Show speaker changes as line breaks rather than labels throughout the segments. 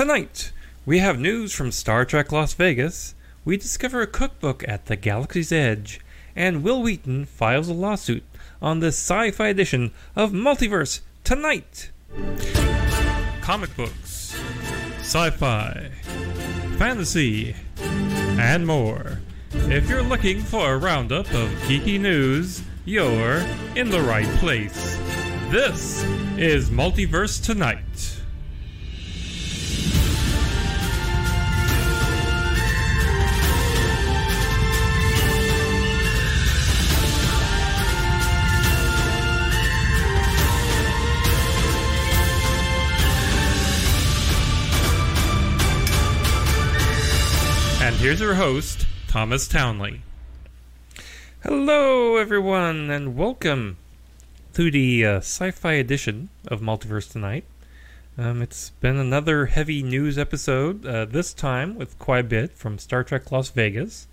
Tonight, we have news from Star Trek Las Vegas. We discover a cookbook at the Galaxy's Edge, and Wil Wheaton files a lawsuit on the sci fi edition of Multiverse Tonight. Comic books, sci fi, fantasy, and more. If you're looking for a roundup of geeky news, you're in the right place. This is Multiverse Tonight. Here's your host, Thomas Townley. Hello, everyone, and welcome to the uh, sci fi edition of Multiverse Tonight. Um, it's been another heavy news episode, uh, this time with quite a bit from Star Trek Las Vegas.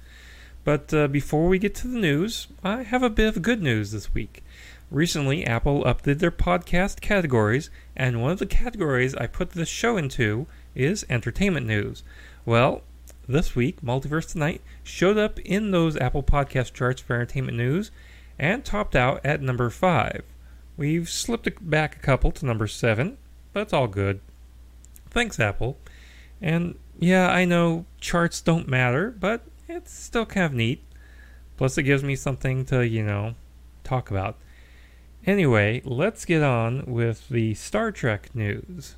But uh, before we get to the news, I have a bit of good news this week. Recently, Apple updated their podcast categories, and one of the categories I put this show into is entertainment news. Well, this week, Multiverse Tonight showed up in those Apple Podcast charts for entertainment news and topped out at number 5. We've slipped back a couple to number 7, but it's all good. Thanks, Apple. And yeah, I know charts don't matter, but it's still kind of neat. Plus, it gives me something to, you know, talk about. Anyway, let's get on with the Star Trek news.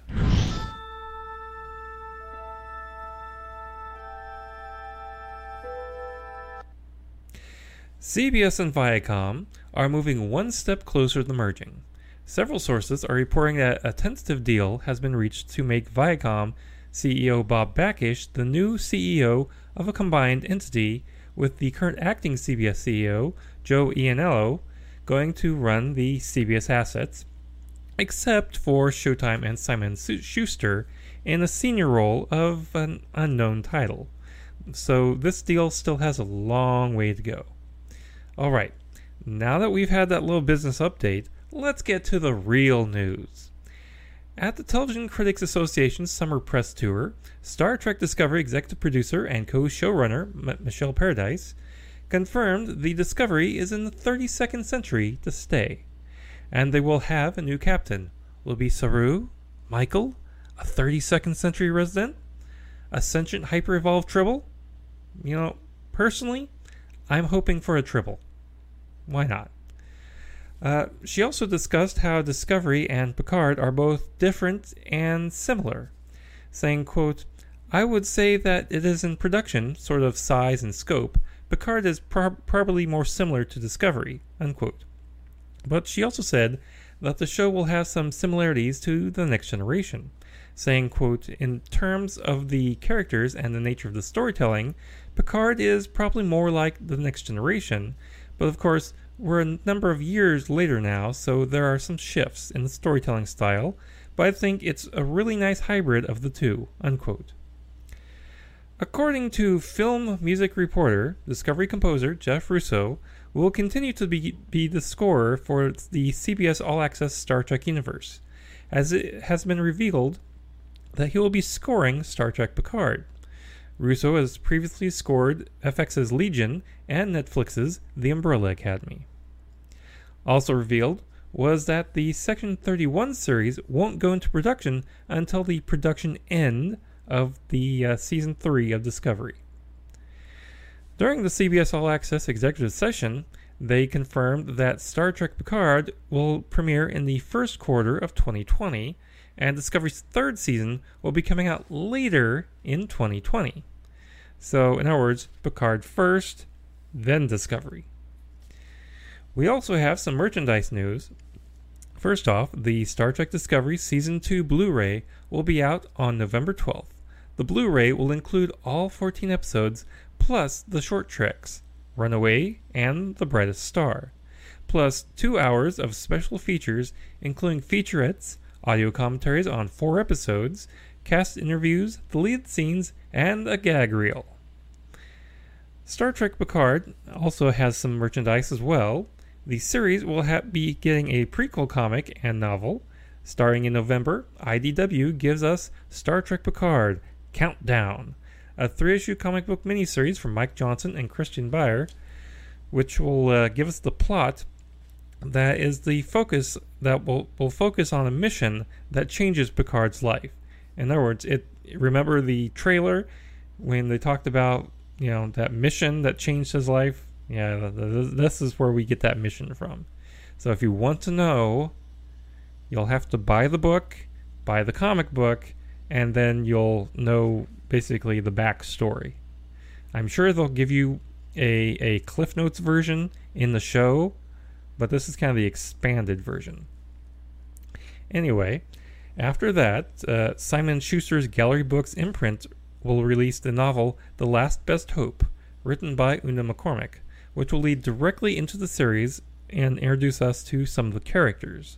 CBS and Viacom are moving one step closer to merging. Several sources are reporting that a tentative deal has been reached to make Viacom CEO Bob Bakish the new CEO of a combined entity, with the current acting CBS CEO, Joe Ianniello, going to run the CBS assets, except for Showtime and Simon Schuster in a senior role of an unknown title. So this deal still has a long way to go. All right, now that we've had that little business update, let's get to the real news. At the Television Critics Association's summer press tour, Star Trek Discovery executive producer and co showrunner Michelle Paradise confirmed the Discovery is in the 32nd century to stay, and they will have a new captain. Will be Saru? Michael? A 32nd century resident? A sentient hyper evolved tribble? You know, personally, I'm hoping for a tribble. Why not? Uh, she also discussed how Discovery and Picard are both different and similar, saying, quote, I would say that it is in production, sort of size and scope, Picard is pro- probably more similar to Discovery, unquote. But she also said that the show will have some similarities to The Next Generation, saying, quote, in terms of the characters and the nature of the storytelling, Picard is probably more like The Next Generation, but of course, we're a number of years later now, so there are some shifts in the storytelling style, but I think it's a really nice hybrid of the two. Unquote. According to Film Music Reporter, Discovery composer Jeff Russo will continue to be, be the scorer for the CBS All Access Star Trek universe, as it has been revealed that he will be scoring Star Trek Picard. Russo has previously scored FX's Legion and Netflix's The Umbrella Academy. Also revealed was that the Section 31 series won't go into production until the production end of the uh, season 3 of Discovery. During the CBS All Access executive session, they confirmed that Star Trek Picard will premiere in the first quarter of 2020, and Discovery's third season will be coming out later in 2020. So, in other words, Picard first, then Discovery. We also have some merchandise news. First off, the Star Trek Discovery Season 2 Blu ray will be out on November 12th. The Blu ray will include all 14 episodes plus the short treks Runaway and The Brightest Star, plus two hours of special features, including featurettes, audio commentaries on four episodes, cast interviews, deleted scenes, and a gag reel. Star Trek Picard also has some merchandise as well. The series will ha- be getting a prequel comic and novel, Starting in November, IDW gives us Star Trek Picard Countdown, a three issue comic book miniseries from Mike Johnson and Kirsten Beyer, which will uh, give us the plot that is the focus that will, will focus on a mission that changes Picard's life. In other words, it remember the trailer when they talked about you know that mission that changed his life. Yeah, this is where we get that mission from. So if you want to know, you'll have to buy the book, buy the comic book, and then you'll know basically the backstory. I'm sure they'll give you a, a Cliff Notes version in the show, but this is kind of the expanded version. Anyway, after that, uh, Simon Schuster's Gallery Books imprint will release the novel The Last Best Hope, written by Una McCormick, which will lead directly into the series and introduce us to some of the characters.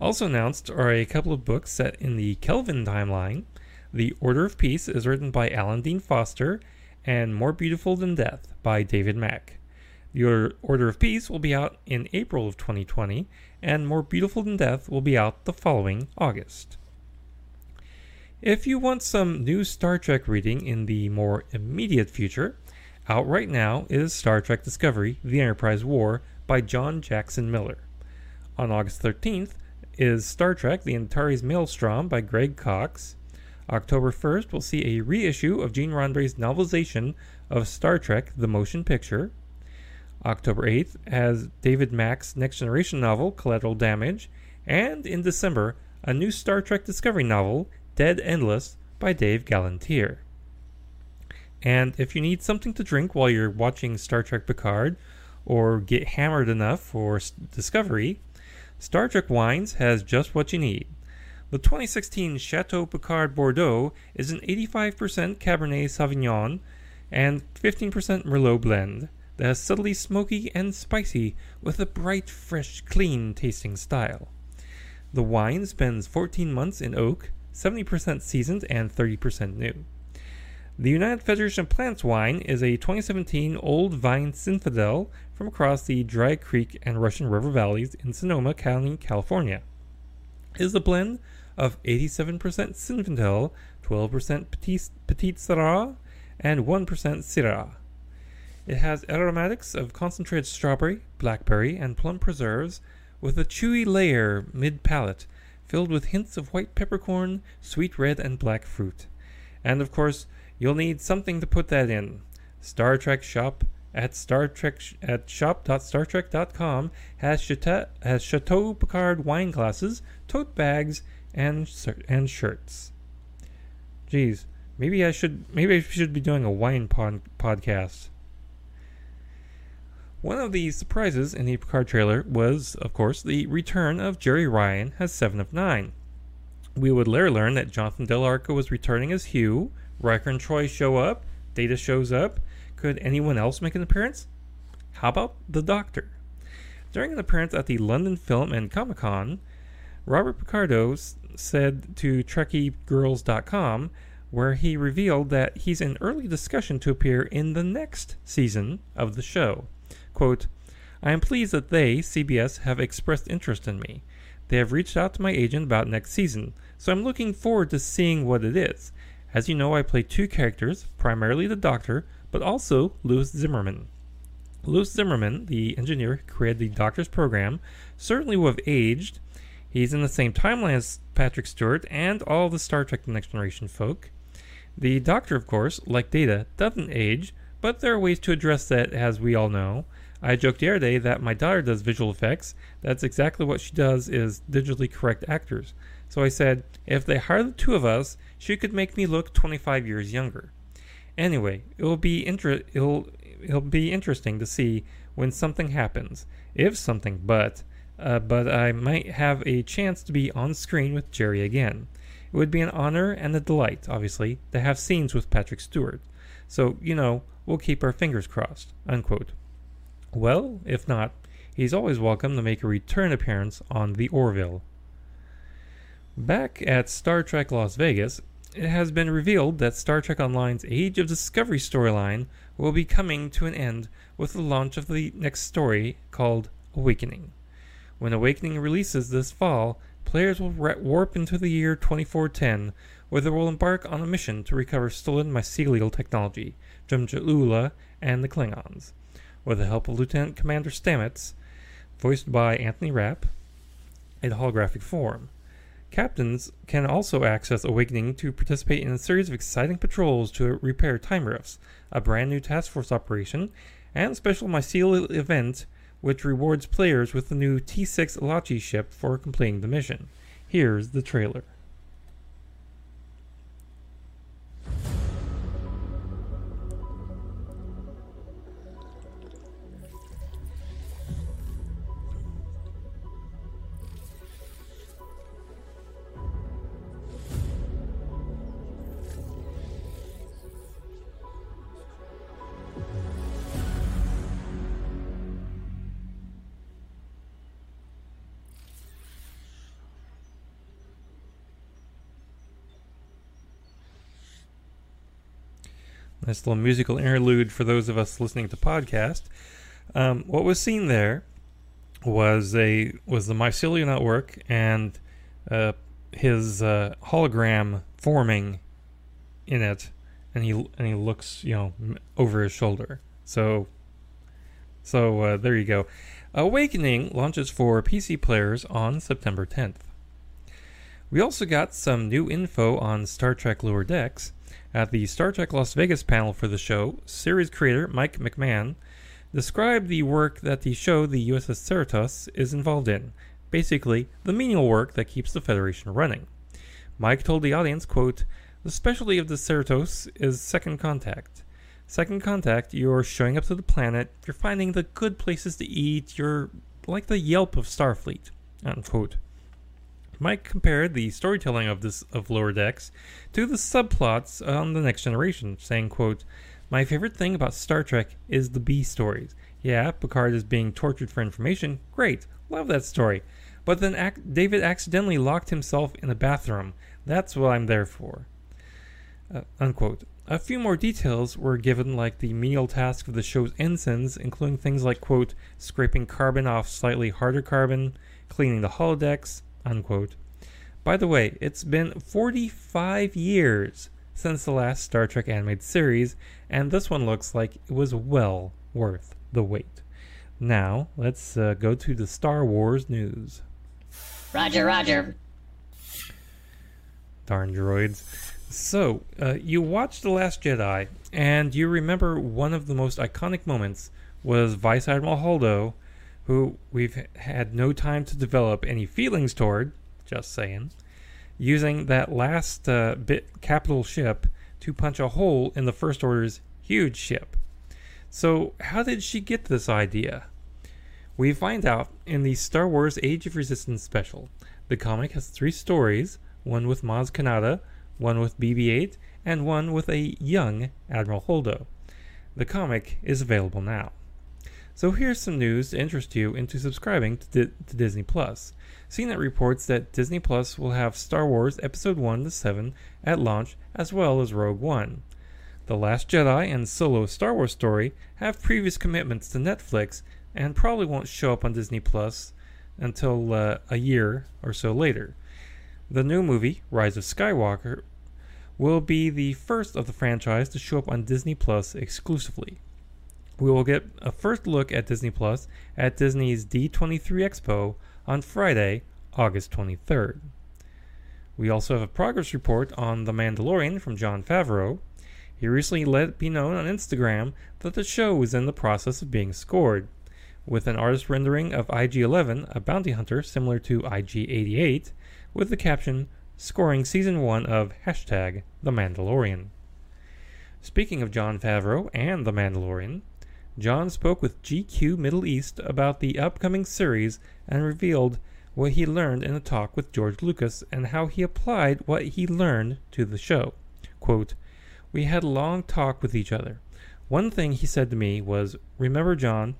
Also announced are a couple of books set in the Kelvin timeline. The Order of Peace is written by Alan Dean Foster, and More Beautiful Than Death by David Mack. The Order of Peace will be out in April of 2020, and More Beautiful Than Death will be out the following August. If you want some new Star Trek reading in the more immediate future, out right now is Star Trek Discovery The Enterprise War by John Jackson Miller. On August 13th is Star Trek The Antares Maelstrom by Greg Cox. October 1st will see a reissue of Gene Roddenberry's novelization of Star Trek The Motion Picture. October 8th has David Mack's Next Generation novel, Collateral Damage. And in December, a new Star Trek Discovery novel, Dead Endless, by Dave Galanter. And if you need something to drink while you're watching Star Trek Picard, or get hammered enough for Discovery, Star Trek Wines has just what you need. The 2016 Chateau Picard Bordeaux is an 85% Cabernet Sauvignon and 15% Merlot blend is subtly smoky and spicy with a bright, fresh, clean tasting style. The wine spends 14 months in oak, 70% seasoned, and 30% new. The United Federation of Planets wine is a 2017 Old Vine Zinfandel from across the Dry Creek and Russian River valleys in Sonoma County, California. It is a blend of 87% Zinfandel, 12% Petit, Petite Sirah, and 1% Syrah. It has aromatics of concentrated strawberry, blackberry, and plum preserves, with a chewy layer mid palate, filled with hints of white peppercorn, sweet red, and black fruit. And of course, you'll need something to put that in. Star Trek Shop at Star Trek at shop.startrek.com has Chateau, has Chateau Picard wine glasses, tote bags, and and shirts. Geez, maybe I should maybe I should be doing a wine pod, podcast. One of the surprises in the Picard trailer was, of course, the return of Jeri Ryan as Seven of Nine. We would later learn that Jonathan Del Arco was returning as Hugh. Riker and Troi show up. Data shows up. Could anyone else make an appearance? How about the Doctor? During an appearance at the London Film and Comic Con, Robert Picardo said to TrekkieGirls.com, where he revealed that he's in early discussion to appear in the next season of the show. Quote, I am pleased that they, CBS, have expressed interest in me. They have reached out to my agent about next season, so I'm looking forward to seeing what it is. As you know, I play two characters, primarily the Doctor, but also Lewis Zimmerman. Lewis Zimmerman, the engineer who created the Doctor's program, certainly will have aged. He's in the same timeline as Patrick Stewart and all the Star Trek Next Generation folk. The Doctor, of course, like Data, doesn't age, but there are ways to address that, as we all know. I joked the other day that my daughter does visual effects. That's exactly what she does is digitally correct actors. So I said, if they hire the two of us, she could make me look 25 years younger. Anyway, it will be inter- it'll it'll be interesting to see when something happens, if something, but uh, but I might have a chance to be on screen with Jeri again. It would be an honor and a delight, obviously, to have scenes with Patrick Stewart. So you know, we'll keep our fingers crossed. Unquote. Well, if not, he's always welcome to make a return appearance on the Orville. Back at Star Trek Las Vegas, it has been revealed that Star Trek Online's Age of Discovery storyline will be coming to an end with the launch of the next story called Awakening. When Awakening releases this fall, players will warp into the year 2410, where they will embark on a mission to recover stolen mycelial technology from and the Klingons. With the help of Lieutenant Commander Stamets, voiced by Anthony Rapp, in holographic form. Captains can also access Awakening to participate in a series of exciting patrols to repair time rifts, a brand new task force operation, and special mycelial event which rewards players with the new T6 Elachi ship for completing the mission. Here's the trailer. Nice little musical interlude for those of us listening to podcast. Um, what was seen there was a was the mycelial network and uh, his uh, hologram forming in it, and he and he looks you know over his shoulder. So so uh, there you go. Awakening launches for PC players on September 10th. We also got some new info on Star Trek Lower Decks. At the Star Trek Las Vegas panel for the show, series creator Mike McMahan described the work that the show, the USS Cerritos, is involved in. Basically, the menial work that keeps the Federation running. Mike told the audience, quote, The specialty of the Cerritos is second contact. Second contact, you're showing up to the planet, you're finding the good places to eat, you're like the Yelp of Starfleet, unquote. Mike compared the storytelling of this of Lower Decks to the subplots on the Next Generation, saying, "quote My favorite thing about Star Trek is the B stories. Yeah, Picard is being tortured for information. Great, love that story. But then ac- David accidentally locked himself in a bathroom. That's what I'm there for." Uh, unquote. A few more details were given, like the menial task of the show's ensigns, including things like, quote, scraping carbon off slightly harder carbon, cleaning the holodecks, unquote. By the way, it's been 45 years since the last Star Trek animated series, and this one looks like it was well worth the wait. Now, let's uh, go to the Star Wars news.
Roger, roger.
Darn droids. So, uh, you watched The Last Jedi, and you remember one of the most iconic moments was Vice Admiral Holdo, who we've had no time to develop any feelings toward, just saying, using that last uh, bit capital ship to punch a hole in the First Order's huge ship. So, how did she get this idea? We find out in the Star Wars Age of Resistance special. The comic has three stories one with Maz Kanata, one with BB 8, and one with a young Admiral Holdo. The comic is available now. So here's some news to interest you into subscribing to, to Disney Plus. CNET reports that Disney Plus will have Star Wars Episode 1 to 7 at launch, as well as Rogue One. The Last Jedi and Solo Star Wars story have previous commitments to Netflix and probably won't show up on Disney Plus until uh, a year or so later. The new movie, Rise of Skywalker, will be the first of the franchise to show up on Disney Plus exclusively. We will get a first look at Disney Plus at Disney's D23 Expo on Friday, August 23rd. We also have a progress report on The Mandalorian from Jon Favreau. He recently let it be known on Instagram that the show is in the process of being scored, with an artist rendering of IG 11, a bounty hunter similar to IG 88, with the caption scoring season 1 of hashtag The Mandalorian. Speaking of Jon Favreau and The Mandalorian, Jon spoke with GQ Middle East about the upcoming series and revealed what he learned in a talk with George Lucas and how he applied what he learned to the show. Quote, We had a long talk with each other. One thing he said to me was, Remember, John,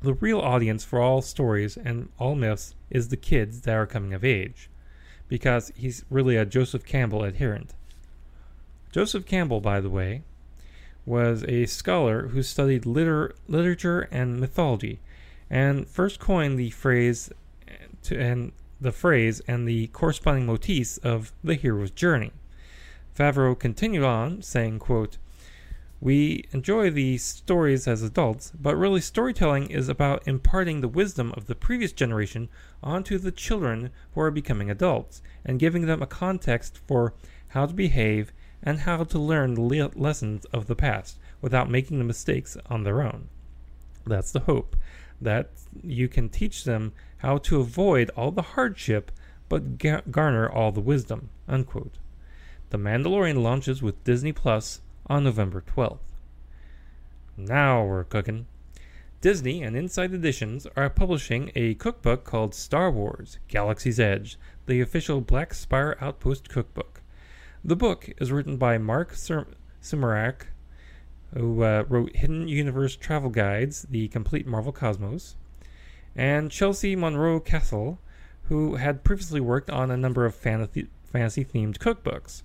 the real audience for all stories and all myths is the kids that are coming of age. Because he's really a Joseph Campbell adherent. Joseph Campbell, by the way, was a scholar who studied liter- literature and mythology and first coined the phrase to, and the phrase and the corresponding motifs of the hero's journey. Favreau continued on, saying, quote, we enjoy these stories as adults, but really storytelling is about imparting the wisdom of the previous generation onto the children who are becoming adults and giving them a context for how to behave and how to learn the le- lessons of the past without making the mistakes on their own. That's the hope that you can teach them how to avoid all the hardship but ga- garner all the wisdom. Unquote. The Mandalorian launches with Disney Plus on November 12th. Now we're cooking. Disney and Insight Editions are publishing a cookbook called Star Wars Galaxy's Edge, the official Black Spire Outpost cookbook. The book is written by Marc Sumerak, who uh, wrote Hidden Universe Travel Guides, The Complete Marvel Cosmos, and Chelsea Monroe Cassel, who had previously worked on a number of fantasy themed cookbooks.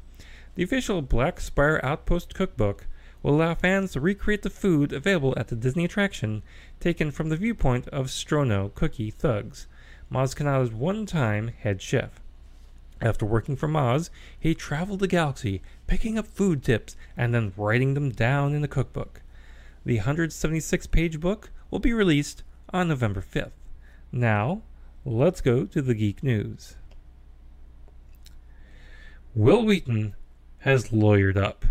The official Black Spire Outpost cookbook will allow fans to recreate the food available at the Disney attraction, taken from the viewpoint of Strono Cookie Tuggs, Maz Kanata's one time head chef. After working for Maz, he traveled the galaxy, picking up food tips and then writing them down in the cookbook. The 176 page book will be released on November 5th. Now, let's go to the geek news. Wil Wheaton has lawyered up.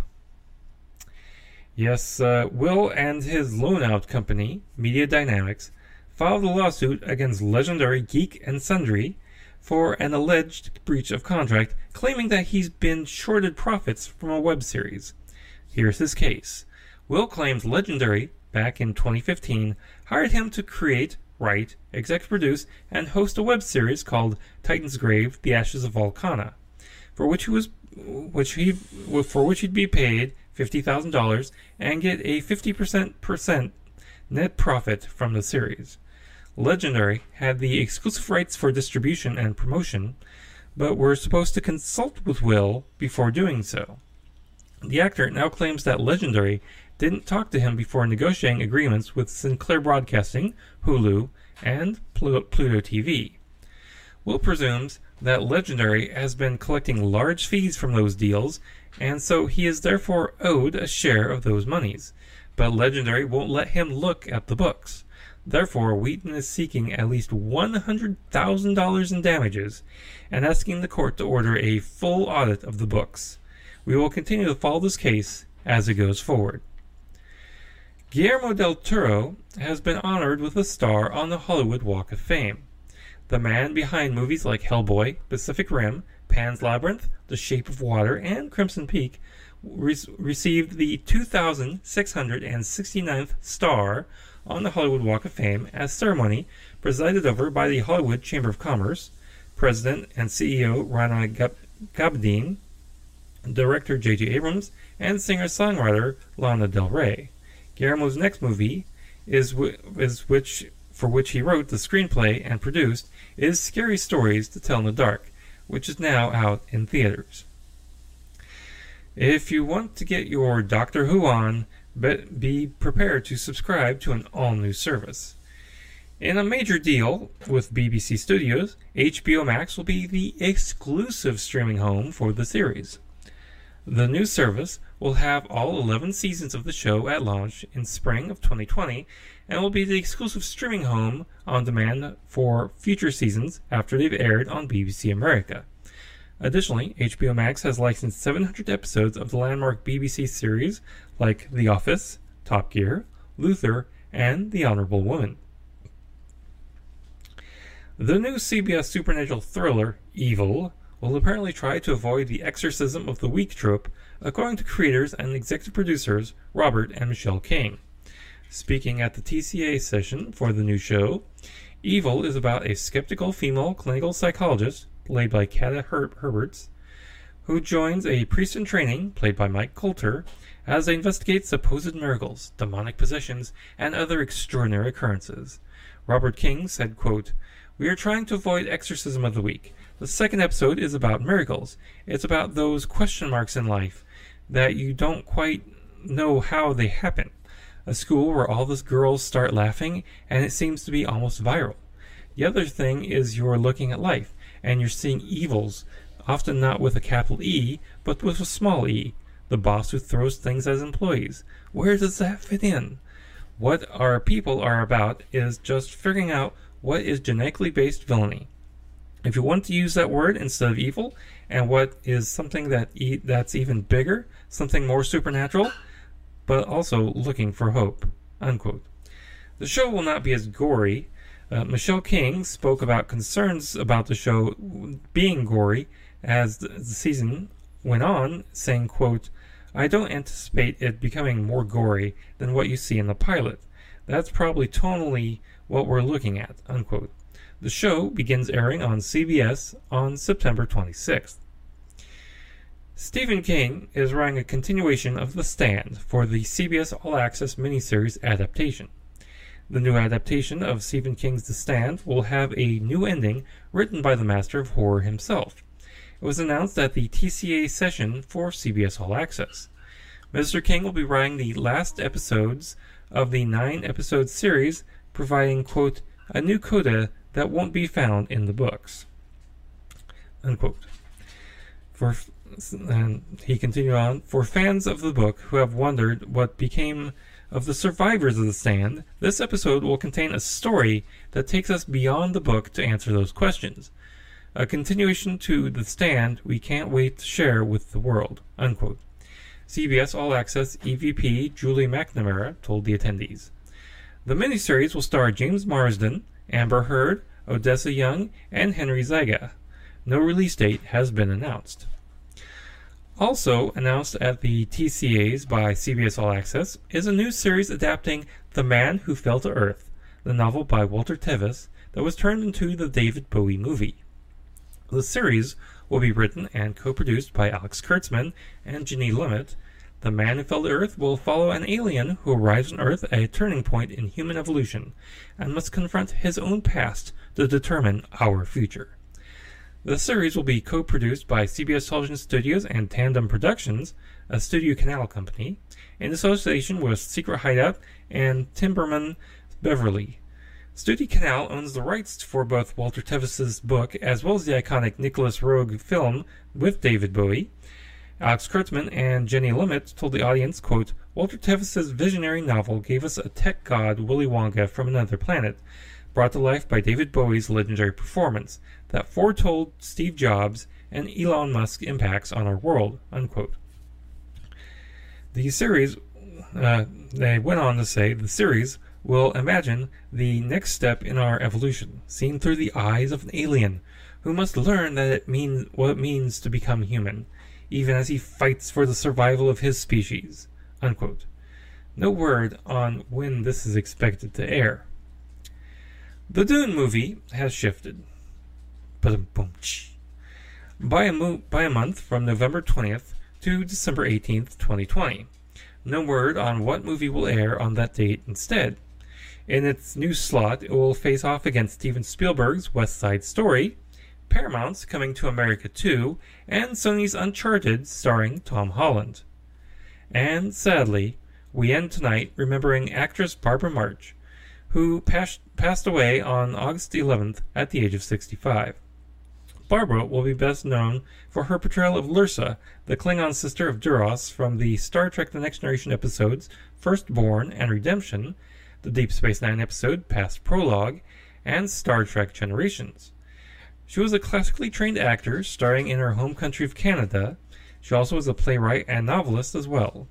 Yes, uh, Wil and his loan out company, Media Dynamics, filed a lawsuit against legendary Geek and Sundry for an alleged breach of contract, claiming that he's been shorted profits from a web series. Here's his case. Will claims Legendary, back in 2015, hired him to create, write, exec produce, and host a web series called Titan's Grave: The Ashes of Volcana, for which he was which he for which he'd be paid $50,000 and get a 50% net profit from the series. Legendary had the exclusive rights for distribution and promotion, but were supposed to consult with Wil before doing so. The actor now claims that Legendary didn't talk to him before negotiating agreements with Sinclair Broadcasting, Hulu, and Pluto TV. Wil presumes that Legendary has been collecting large fees from those deals and so he is therefore owed a share of those monies. But Legendary won't let him look at the books. Therefore, Wheaton is seeking at least $100,000 in damages and asking the court to order a full audit of the books. We will continue to follow this case as it goes forward. Guillermo del Toro has been honored with a star on the Hollywood Walk of Fame. The man behind movies like Hellboy, Pacific Rim, Pan's Labyrinth, The Shape of Water, and Crimson Peak re- received the 2,669th star on the Hollywood Walk of Fame as ceremony presided over by the Hollywood Chamber of Commerce, President and CEO Rana Gab- Gabadine, director J.J. Abrams, and singer-songwriter Lana Del Rey. Guillermo's next movie is, w- is which for which he wrote the screenplay and produced is Scary Stories to Tell in the Dark, which is now out in theaters. If you want to get your Doctor Who on, be prepared to subscribe to an all new service. In a major deal with BBC Studios, HBO Max will be the exclusive streaming home for the series. The new service will have all 11 seasons of the show at launch in spring of 2020 and will be the exclusive streaming home on demand for future seasons after they've aired on BBC America. Additionally, HBO Max has licensed 700 episodes of the landmark BBC series like The Office, Top Gear, Luther, and The Honorable Woman. The new CBS supernatural thriller, Evil, will apparently try to avoid the exorcism of the weak trope, according to creators and executive producers Robert and Michelle King. Speaking at the TCA session for the new show, Evil is about a skeptical female clinical psychologist, played by Katja Her- Herbers, who joins a priest in training, played by Mike Colter, as they investigate supposed miracles, demonic possessions, and other extraordinary occurrences. Robert King said, quote, We are trying to avoid exorcism of the week. The second episode is about miracles. It's about those question marks in life that you don't quite know how they happen a school where all the girls start laughing and it seems to be almost viral. The other thing is you're looking at life and you're seeing evils, often not with a capital E, but with a small e. The boss who throws things at employees. Where does that fit in? What our people are about is just figuring out what is genetically based villainy. If you want to use that word instead of evil, and what is something that e- that's even bigger, something more supernatural, but also looking for hope. Unquote. The show will not be as gory. Uh, Michelle King spoke about concerns about the show being gory as the, season went on, saying, quote, I don't anticipate it becoming more gory than what you see in the pilot. That's probably tonally what we're looking at. Unquote. The show begins airing on CBS on September 26th. Stephen King is writing a continuation of The Stand for the CBS All Access miniseries adaptation. The new adaptation of Stephen King's The Stand will have a new ending written by the master of horror himself. It was announced at the TCA session for CBS All Access. Mr. King will be writing the last episodes of the nine episode series, providing, quote, a new coda that won't be found in the books. Unquote. For and he continued on, for fans of the book who have wondered what became of the survivors of the stand, this episode will contain a story that takes us beyond the book to answer those questions. A continuation to the stand we can't wait to share with the world. Unquote. CBS All Access EVP Julie McNamara told the attendees. The miniseries will star James Marsden, Amber Heard, Odessa Young, and Henry Zaga. No release date has been announced. Also announced at the TCAs by CBS All Access is a new series adapting The Man Who Fell to Earth, the novel by Walter Tevis that was turned into the David Bowie movie. The series will be written and co-produced by Alex Kurtzman and Jenny Lumet. The Man Who Fell to Earth will follow an alien who arrives on Earth at a turning point in human evolution and must confront his own past to determine our future. The series will be co-produced by CBS Television Studios and Tandem Productions, a Studio Canal company, in association with Secret Hideout and Timberman Beverly. Studio Canal owns the rights for both Walter Tevis's book as well as the iconic Nicolas Roeg film with David Bowie. Alex Kurtzman and Jenny Lumet told the audience, quote, Walter Tevis's visionary novel gave us a tech god Willy Wonka from another planet, brought to life by David Bowie's legendary performance that foretold Steve Jobs and Elon Musk's impacts on our world. Unquote. The series, uh, they went on to say, the series will imagine the next step in our evolution, seen through the eyes of an alien who must learn that it means what it means to become human, even as he fights for the survival of his species. Unquote. No word on when this is expected to air. The Dune movie has shifted. By a, mo- by a month from November 20th to December 18th, 2020. No word on what movie will air on that date instead. In its new slot, it will face off against Steven Spielberg's West Side Story, Paramount's Coming to America 2, and Sony's Uncharted starring Tom Holland. And sadly, we end tonight remembering actress Barbara March, who pas- passed away on August 11th at the age of 65. Barbara will be best known for her portrayal of Lursa, the Klingon sister of Duras from the Star Trek The Next Generation episodes Firstborn and Redemption, the Deep Space Nine episode Past Prologue, and Star Trek Generations. She was a classically trained actor starring in her home country of Canada. She also was a playwright and novelist as well.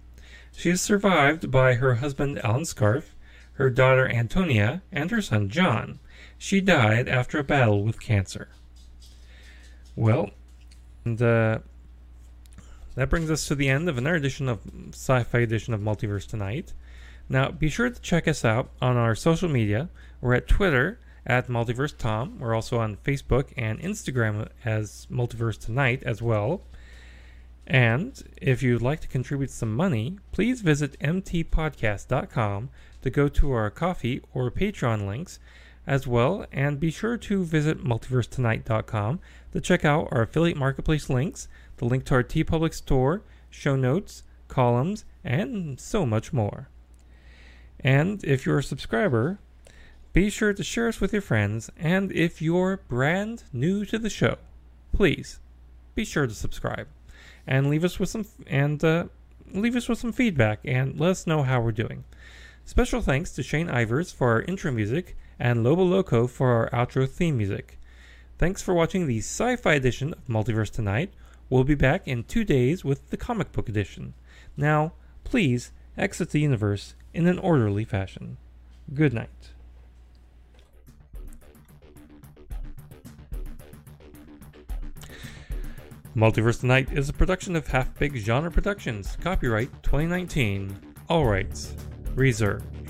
She is survived by her husband Alan Scarfe, her daughter Antonia, and her son John. She died after a battle with cancer. Well, and uh, that brings us to the end of another edition of Sci-Fi Edition of Multiverse Tonight. Now, be sure to check us out on our social media. We're at Twitter at Multiverse Tom. We're also on Facebook and Instagram as Multiverse Tonight as well. And if you'd like to contribute some money, please visit mtpodcast.com to go to our coffee or Patreon links as well. And be sure to visit multiversetonight.com to check out our affiliate marketplace links, the link to our TeePublic store, show notes, columns, and so much more. And if you're a subscriber, Be sure to share us with your friends, and if you're brand new to the show, please be sure to subscribe and leave us with some and uh, leave us with some feedback and let us know how we're doing. Special thanks to Shane Ivers for our intro music and Lobo Loco for our outro theme music. Thanks for watching the sci-fi edition of Multiverse Tonight. We'll be back in two days with the comic book edition. Now, please exit the universe in an orderly fashion. Good night. Multiverse Tonight is a production of Half Big Genre Productions. Copyright 2019. All rights reserved.